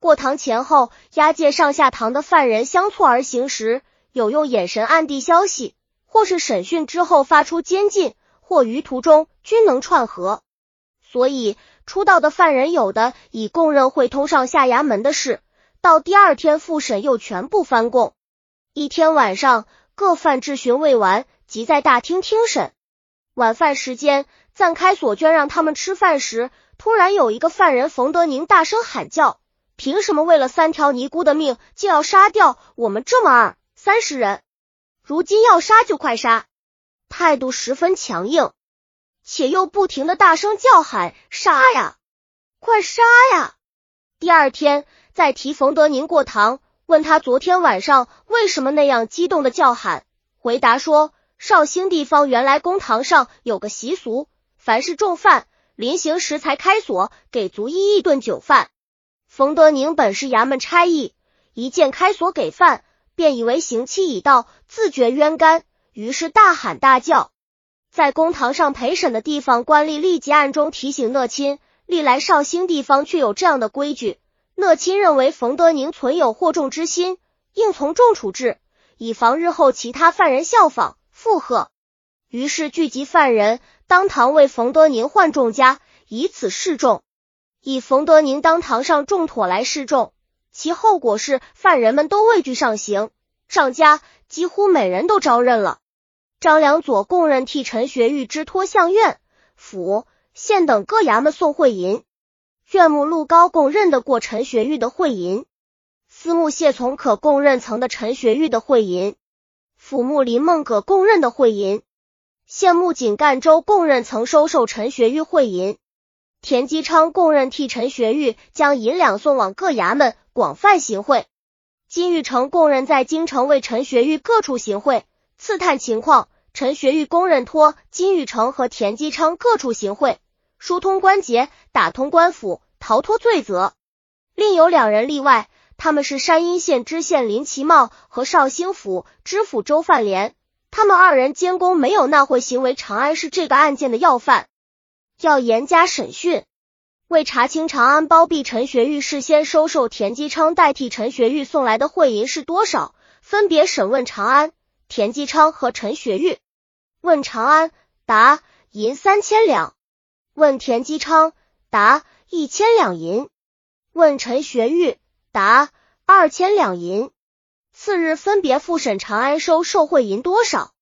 过堂前后，押解上下堂的犯人相错而行时，有用眼神暗地消息，或是审讯之后发出监禁，或于途中均能串合。所以出道的犯人有的已供认会通上下衙门的事，到第二天复审又全部翻供。一天晚上，各犯质询未完，即在大厅听审。晚饭时间，暂开所捐让他们吃饭时，突然有一个犯人冯德宁大声喊叫。凭什么为了三条尼姑的命就要杀掉我们这么二三十人？如今要杀就快杀，态度十分强硬，且又不停的大声叫喊：“杀呀，快杀呀！”第二天再提冯德宁过堂，问他昨天晚上为什么那样激动的叫喊，回答说：绍兴地方原来公堂上有个习俗，凡是重犯临行时才开锁，给足一一顿酒饭。冯德宁本是衙门差役，一见开锁给饭，便以为刑期已到，自觉冤干，于是大喊大叫。在公堂上陪审的地方，官吏立即暗中提醒讷亲，历来绍兴地方却有这样的规矩。讷亲认为冯德宁存有惑众之心，应从重处置，以防日后其他犯人效仿附和。于是聚集犯人，当堂为冯德宁换众家，以此示众。以冯德宁当堂上重妥来示众，其后果是犯人们都畏惧上刑，上家几乎每人都招认了。张良佐供认替陈学玉支托相院、府、县等各衙门送贿银，院牧陆高供认得过陈学玉的贿银，司牧谢从可供认曾的陈学玉的贿银，府牧林孟葛供认的贿银，县牧景干州供认曾收受陈学玉贿银。田基昌供认替陈学玉将银两送往各衙门，广泛行贿。金玉成供认在京城为陈学玉各处行贿，刺探情况。陈学玉供认托金玉成和田基昌各处行贿，疏通关节，打通官府，逃脱罪责。另有两人例外，他们是山阴县知县林其茂和绍兴府知府周范连。他们二人监工没有纳贿行为，长安市这个案件的要犯。要严加审讯，为查清长安包庇陈学玉，事先收受田基昌代替陈学玉送来的贿银是多少？分别审问长安、田基昌和陈学玉。问长安，答银三千两；问田基昌，答一千两银；问陈学玉，答二千两银。次日分别复审长安收受贿银多少？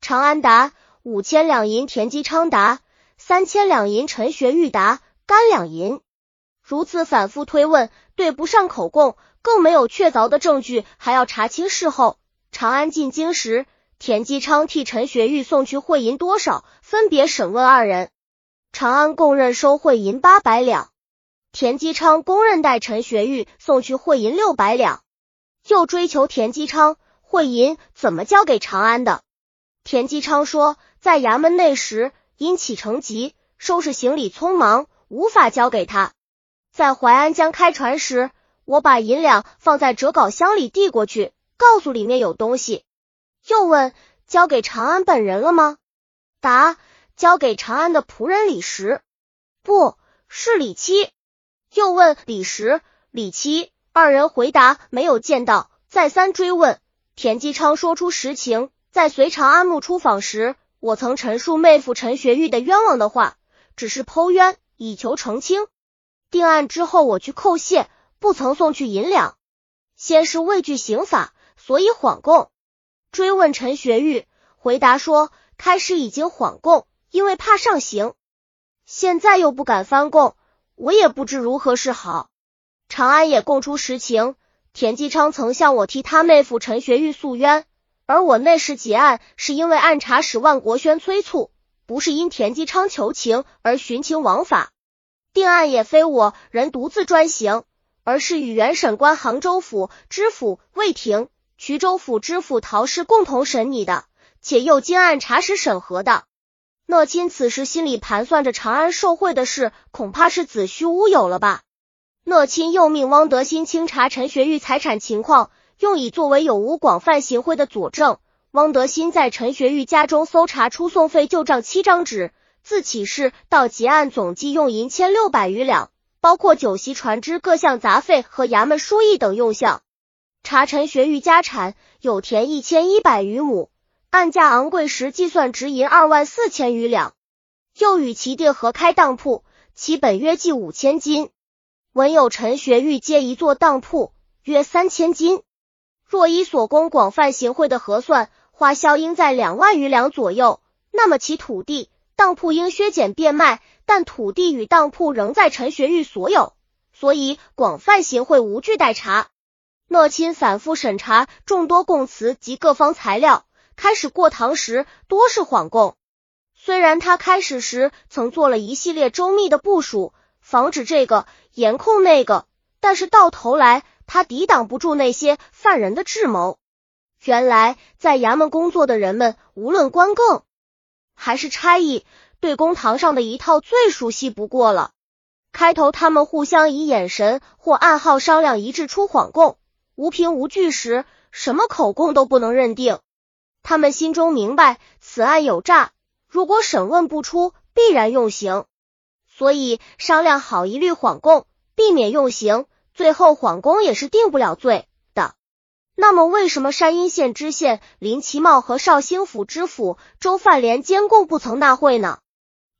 长安答五千两银，田基昌答。三千两银，陈学玉答干两银。如此反复推问，对不上口供，更没有确凿的证据，还要查清事后。长安进京时，田基昌替陈学玉送去贿银多少？分别审问二人。长安供认收贿银八百两，田基昌公认代陈学玉送去贿银六百两。又追求田基昌贿银怎么交给长安的？田基昌说，在衙门内时。因启程急，收拾行李匆忙，无法交给他。在淮安江开船时，我把银两放在折稿箱里递过去，告诉里面有东西。又问交给长安本人了吗？答交给长安的仆人李石，不是李七。又问李石、李七二人，回答没有见到。再三追问，田基昌说出实情，在随长安墓出访时。我曾陈述妹夫陈学玉的冤枉的话，只是剖冤以求澄清。定案之后，我去叩谢，不曾送去银两。先是畏惧刑法，所以缓供。追问陈学玉，回答说开始已经缓供，因为怕上刑。现在又不敢翻供，我也不知如何是好。长安也供出实情，田继昌曾向我替他妹夫陈学玉诉冤。而我那时结案，是因为按察使万国轩催促，不是因田基昌求情而徇情枉法。定案也非我人独自专行，而是与原审官杭州府知府魏廷、衢州府知府陶氏共同审理的，且又经按察使审核的。讷亲此时心里盘算着长安受贿的事，恐怕是子虚乌有了吧？讷亲又命汪德兴清查陈学玉财产情况。用以作为有无广泛行贿的佐证。汪德新在陈学玉家中搜查出送费旧账七张纸，自起事到结案总计用银千六百余两，包括酒席、船只各项杂费和衙门书役等用项。查陈学玉家产有田一千一百余亩，按价昂贵时计算值银二万四千余两。又与其弟合开当铺，其本约计五千金。闻有陈学玉接一座当铺，约三千金。若依所供广泛行贿的核算，花销应在两万余两左右。那么其土地、当铺应削减变卖，但土地与当铺仍在陈学玉所有，所以广泛行贿无据待查。讷亲反复审查众多供词及各方材料，开始过堂时多是谎供。虽然他开始时曾做了一系列周密的部署，防止这个严控那个，但是到头来他抵挡不住那些犯人的智谋。原来在衙门工作的人们，无论官更。还是差役对公堂上的一套最熟悉不过了。开头他们互相以眼神或暗号商量一致出谎供，无凭无据时，什么口供都不能认定。他们心中明白此案有诈，如果审问不出，必然用刑，所以商量好一律谎供，避免用刑。最后谎供也是定不了罪的。那么，为什么山阴县知县林奇茂和绍兴府知府周范连监供不曾纳贿呢？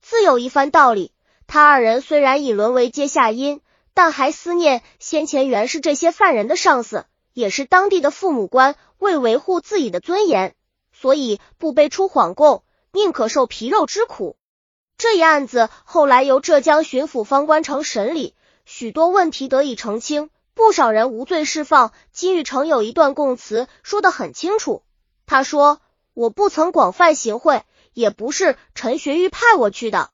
自有一番道理。他二人虽然已沦为阶下阴，但还思念先前原是这些犯人的上司，也是当地的父母官，为维护自己的尊严，所以不背出谎供，宁可受皮肉之苦。这一案子后来由浙江巡抚方官城审理，许多问题得以澄清。不少人无罪释放。金玉成有一段供词说得很清楚，他说：“我不曾广泛行贿，也不是陈学玉派我去的。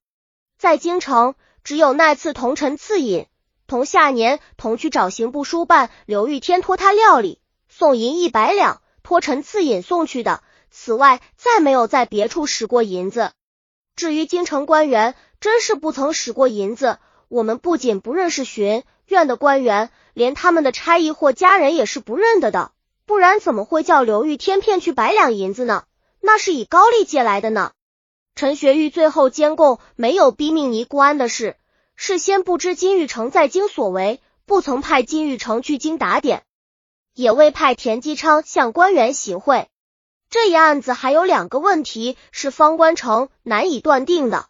在京城，只有那次同陈赐饮，同下年同去找刑部书办刘玉天托他料理，送银一百两，托陈赐饮送去的。此外，再没有在别处使过银子。至于京城官员，真是不曾使过银子。我们不仅不认识巡院的官员。”连他们的差役或家人也是不认得的，不然怎么会叫刘玉天骗去百两银子呢？那是以高利借来的呢。陈学玉最后监供没有逼命尼姑庵的事，事先不知金玉成在京所为，不曾派金玉成去京打点，也未派田基昌向官员行贿。这一案子还有两个问题是方官城难以断定的。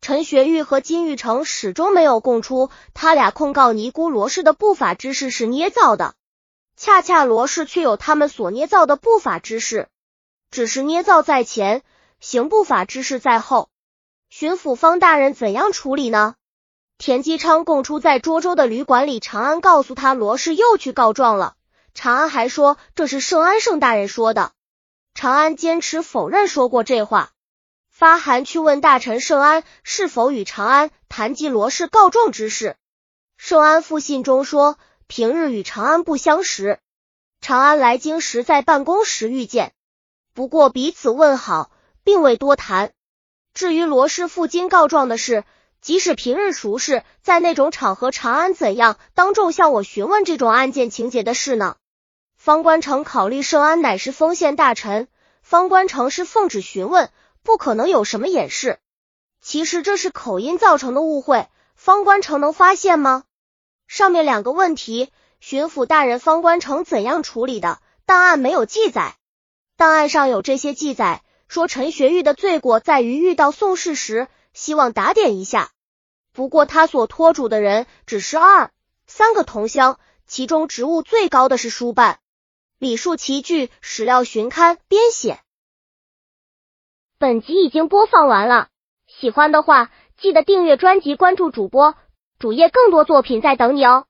陈学玉和金玉成始终没有供出他俩控告尼姑罗氏的不法之事是捏造的，恰恰罗氏却有他们所捏造的不法之事，只是捏造在前，行不法之事在后。巡抚方大人怎样处理呢？田基昌供出在涿州的旅馆里，长安告诉他罗氏又去告状了，长安还说这是盛安盛大人说的，长安坚持否认说过这话。发函去问大臣盛安是否与长安谈及罗氏告状之事。盛安复信中说，平日与长安不相识，长安来京时在办公时遇见，不过彼此问好，并未多谈。至于罗氏赴京告状的事，即使平日熟识，在那种场合，长安怎样当众向我询问这种案件情节的事呢？方官城考虑盛安乃是封县大臣，方官城是奉旨询问。不可能有什么掩饰，其实这是口音造成的误会，方官城能发现吗？上面两个问题，巡抚大人方官城怎样处理的？档案没有记载，档案上有这些记载，说陈学玉的罪过在于遇到宋氏时，希望打点一下。不过他所托主的人只是二三个同乡，其中职务最高的是书办。李树奇据史料寻刊编写。本集已经播放完了，喜欢的话记得订阅专辑，关注主播主页，更多作品在等你哦。